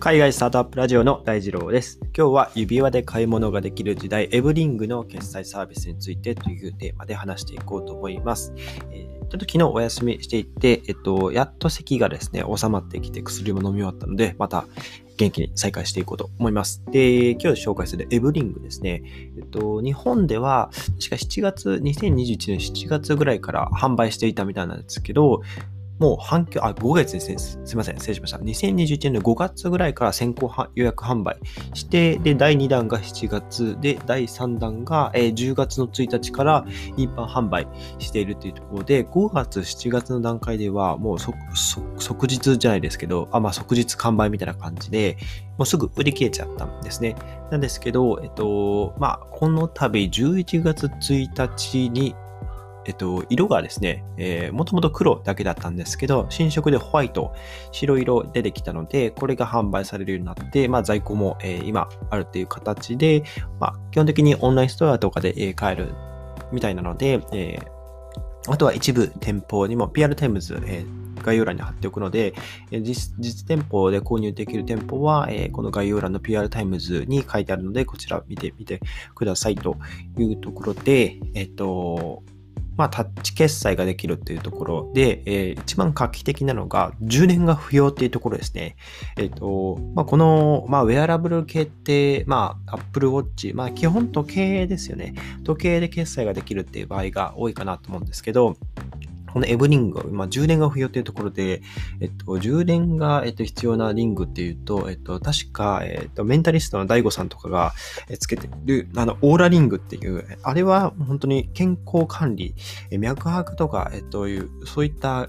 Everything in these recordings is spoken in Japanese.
海外スタートアップラジオの大二郎です。今日は指輪で買い物ができる時代、エブリングの決済サービスについてというテーマで話していこうと思います。えー、ちょっと昨日お休みしていて、えっと、やっと咳がですね、収まってきて薬も飲み終わったので、また元気に再開していこうと思います。で、今日紹介するエブリングですね。えっと、日本では、確か7月、2021年7月ぐらいから販売していたみたいなんですけど、もう反響、あ、5月ですね。すいません。失礼しました。2021年の5月ぐらいから先行予約販売して、で、第2弾が7月で、第3弾が、えー、10月の1日から一般販売しているというところで、5月、7月の段階では、もう即日じゃないですけど、あ、まあ即日完売みたいな感じで、もうすぐ売り切れちゃったんですね。なんですけど、えっと、まあ、この度11月1日にえっと、色がですね、えー、もともと黒だけだったんですけど、新色でホワイト、白色出てきたので、これが販売されるようになって、まあ、在庫も、えー、今あるっていう形で、まあ、基本的にオンラインストアとかで、え、買えるみたいなので、えー、あとは一部店舗にも PR TIMES、えー、概要欄に貼っておくので、実実店舗で購入できる店舗は、えー、この概要欄の PR タイムズに書いてあるので、こちら見てみてくださいというところで、えっ、と、まあ、タッチ決済ができるっていうところで、えー、一番画期的なのが、充電が不要っていうところですね。えっ、ー、と、まあ、この、まあ、ウェアラブル系って、まあ、Apple Watch、まあ、基本時計ですよね。時計で決済ができるっていう場合が多いかなと思うんですけど、このエブリング、まあ、充電が不要というところで、えっと、充電が、えっと、必要なリングっていうと、えっと、確か、えっと、メンタリストの DAIGO さんとかがつけてる、あの、オーラリングっていう、あれは本当に健康管理、脈拍とか、えっと、いう、そういった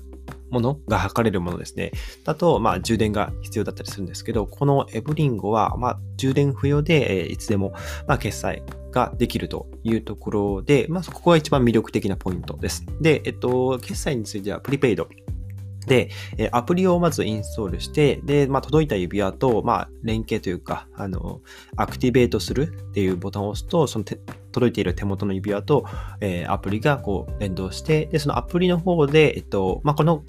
ものが測れるものですね。だと、まあ、充電が必要だったりするんですけど、このエブリンゴは、まあ、充電不要で、えいつでも、まあ、決済ができるというところで、まあ、ここが一番魅力的なポイントです。で、えっと、決済についてはプリペイド。で、アプリをまずインストールして、で、まあ、届いた指輪と、まあ、連携というか、あの、アクティベートするっていうボタンを押すと、その届いている手元の指輪と、えー、アプリがこう連動して、で、そのアプリの方で、えっと、まあ、この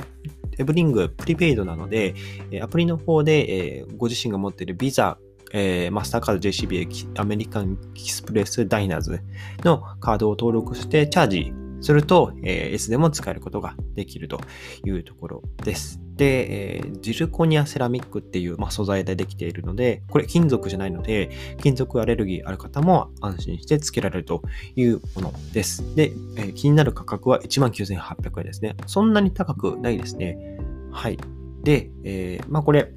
エブリングプリペイドなので、アプリの方で、え、ご自身が持っているビザ、えー、マスターカード JCB アメリカンエキスプレスダイナーズのカードを登録してチャージすると、えー、いつでも使えることができるというところです。で、えー、ジルコニアセラミックっていう、まあ、素材でできているので、これ金属じゃないので、金属アレルギーある方も安心して付けられるというものです。で、えー、気になる価格は19,800円ですね。そんなに高くないですね。はい。で、えー、まあこれ、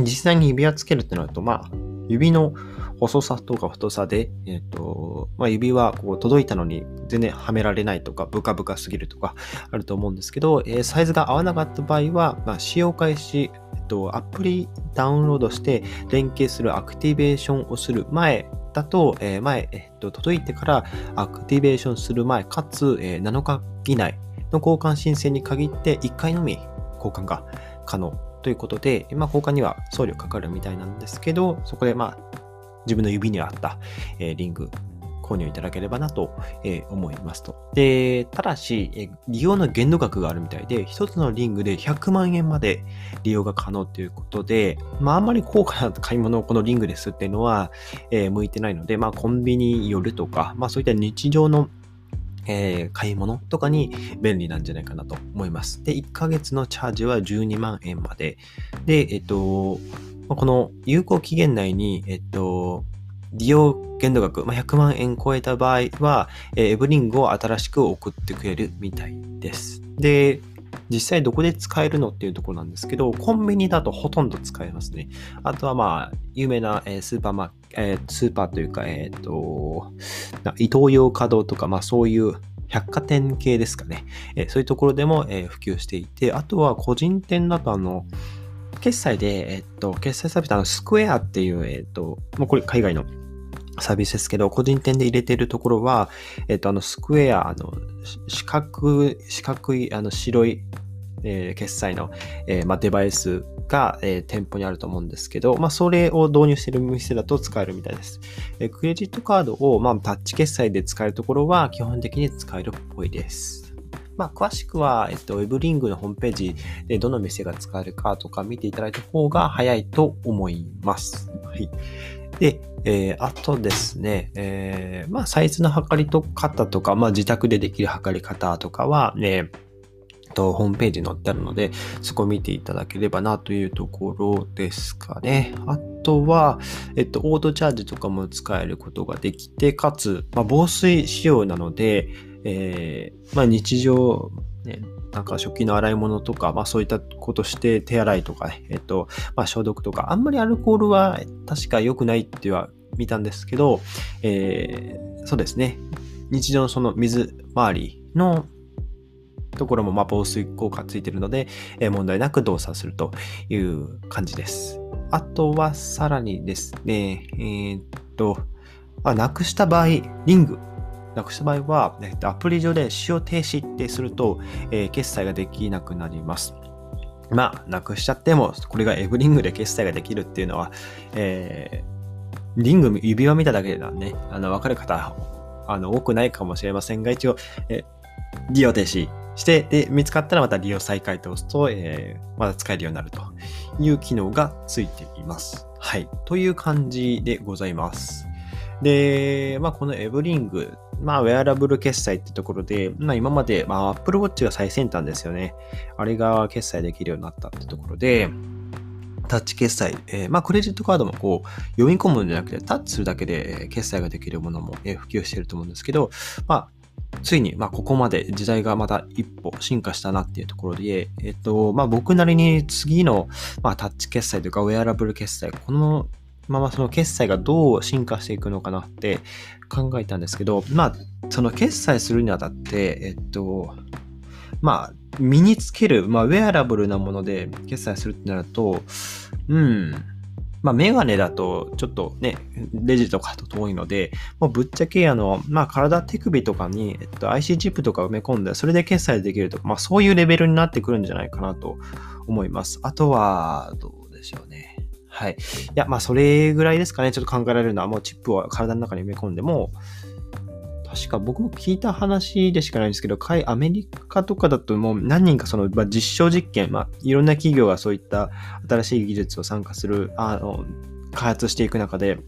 実際に指輪つけるってなると、まあ、指の細さとか太さで、えっ、と、まあ、指はこう届いたのに全然はめられないとか、ブカブカすぎるとかあると思うんですけど、えー、サイズが合わなかった場合は、まあ、使用開始、えっと、アプリダウンロードして連携するアクティベーションをする前だと、え、前、えっと、届いてからアクティベーションする前、かつ、え、7日以内の交換申請に限って1回のみ交換が可能。ということで、まあ、交換には送料かかるみたいなんですけど、そこでまあ、自分の指に合った、えー、リング購入いただければなと、えー、思いますと。で、ただし、えー、利用の限度額があるみたいで、一つのリングで100万円まで利用が可能ということで、まあ、あんまり高価な買い物をこのリングですっていうのは、えー、向いてないので、まあ、コンビニ寄るとか、まあ、そういった日常のえー、買い物とかに便利なんじゃないかなと思います。で、1ヶ月のチャージは12万円まで。で、えっと、この有効期限内に、えっと、利用限度額、まあ、100万円超えた場合は、えエブリングを新しく送ってくれるみたいです。で、実際どこで使えるのっていうところなんですけど、コンビニだとほとんど使えますね。あとはまあ、有名な、えスーパーマえ、スーパーというか、えっ、ー、と、伊東洋華堂とか、まあそういう百貨店系ですかね。え、そういうところでも、え普及していて、あとは個人店だとあの、決済で、えっと、決済サービス、あの、スクエアっていう、えっと、もうこれ海外のサービスですけど、個人店で入れてるところは、えっと、あの、スクエア、あの、四角、四角い、あの、白い、えー、決済の、えー、まあ、デバイスが、えー、店舗にあると思うんですけど、まあ、それを導入している店だと使えるみたいです。えクレジットカードを、まあ、タッチ決済で使えるところは基本的に使えるっぽいです。まあ、詳しくは、えっと、ウェブリングのホームページでどの店が使えるかとか見ていただいた方が早いと思います。はい。で、えー、あとですね、えー、まあ、サイズの測りと方とか、まあ、自宅でできる測り方とかは、ね、と、ホームページに載ってあるので、そこ見ていただければなというところですかね。あとは、えっと、オートチャージとかも使えることができて、かつ、まあ、防水仕様なので、えー、まあ、日常、ね、なんか食器の洗い物とか、まあそういったことして手洗いとかね、えっと、まあ消毒とか、あんまりアルコールは確か良くないっては見たんですけど、えー、そうですね。日常のその水回りのところもま防水効果ついてるので、え、問題なく動作するという感じです。あとはさらにですね、えー、っと、まあ、なくした場合、リングなくした場合は、えっと、アプリ上で使用停止ってすると、えー、決済ができなくなります。まあ、なくしちゃっても、これがエブリングで決済ができるっていうのは、えー、リング指輪見ただけでなんね、あの、わかる方、あの、多くないかもしれませんが、一応、え、利用停止して、で、見つかったらまた利用再開と押すと、えー、まだ使えるようになるという機能がついています。はい。という感じでございます。で、まあ、このエブリング、まあ、ウェアラブル決済ってところで、まあ、今まで、まあ、Apple Watch が最先端ですよね。あれが決済できるようになったってところで、タッチ決済、えー、まあ、クレジットカードもこう、読み込むんじゃなくて、タッチするだけで決済ができるものも、え普及してると思うんですけど、まあ、ついに、まあ、ここまで時代がまた一歩進化したなっていうところで、えっと、まあ、僕なりに次の、まあ、タッチ決済というか、ウェアラブル決済、このままその決済がどう進化していくのかなって考えたんですけど、まあ、その決済するにあたって、えっと、まあ、身につける、まあ、ウェアラブルなもので決済するってなると、うん、まあ、メガネだと、ちょっとね、レジとかと遠いので、もうぶっちゃけ、あの、まあ、体手首とかに、えっと、IC チップとか埋め込んで、それで決済できるとか、まあ、そういうレベルになってくるんじゃないかなと思います。あとは、どうでしょうね。はい。いや、まあ、それぐらいですかね。ちょっと考えられるのは、もうチップを体の中に埋め込んでも、確か僕も聞いた話でしかないんですけど、アメリカとかだともう何人かその、ま、実証実験、まあ、いろんな企業がそういった新しい技術を参加する、あの、開発していく中で、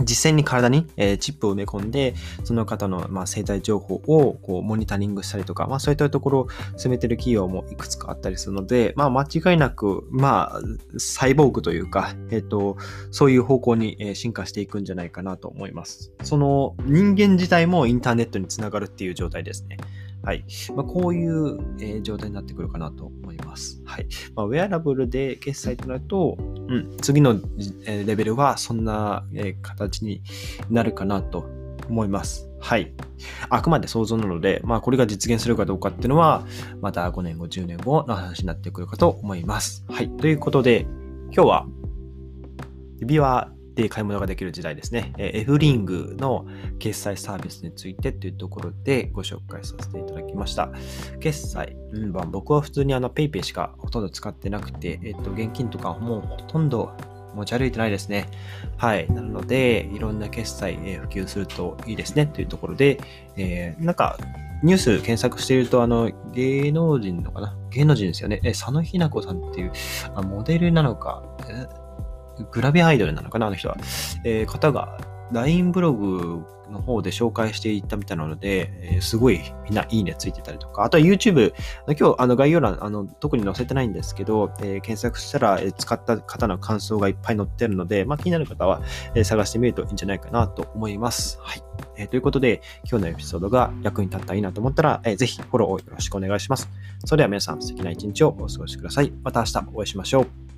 実際に体に、えー、チップを埋め込んで、その方の、まあ、生体情報をこうモニタリングしたりとか、まあ、そういったところを進めてる企業もいくつかあったりするので、まあ、間違いなく、まあ、サイボーグというか、えっ、ー、と、そういう方向に、え進化していくんじゃないかなと思います。その人間自体もインターネットにつながるっていう状態ですね。はい。まあ、こういう、えー、状態になってくるかなと思います。はい。まあ、ウェアラブルで決済となると、うん、次の、えー、レベルはそんな、えー、形になるかなと思います。はい。あくまで想像なので、まあこれが実現するかどうかっていうのは、また5年後、10年後の話になってくるかと思います。はい。ということで、今日は指輪で買い物ができる時代ですね。エフリングの決済サービスについてというところでご紹介させていただきました。決済、うん、僕は普通にあの PayPay しかほとんど使ってなくて、えっと、現金とかもうほとんど持ち歩いてないですね。はい。なので、いろんな決済、え普及するといいですねというところで、えー、なんか、ニュース検索していると、あの、芸能人のかな？芸能人ですよね。え、佐野ひな子さんっていう、あモデルなのか、グラビアアイドルなのかな、あの人は。えー、方が LINE ブログの方で紹介していったみたいなので、えー、すごいみんないいねついてたりとか、あとは YouTube、今日あの概要欄あの特に載せてないんですけど、えー、検索したら、え、使った方の感想がいっぱい載ってるので、まあ、気になる方は、え、探してみるといいんじゃないかなと思います。はい。え、ということで、今日のエピソードが役に立ったらいいなと思ったら、えー、ぜひフォローをよろしくお願いします。それでは皆さん素敵な一日をお過ごしください。また明日お会いしましょう。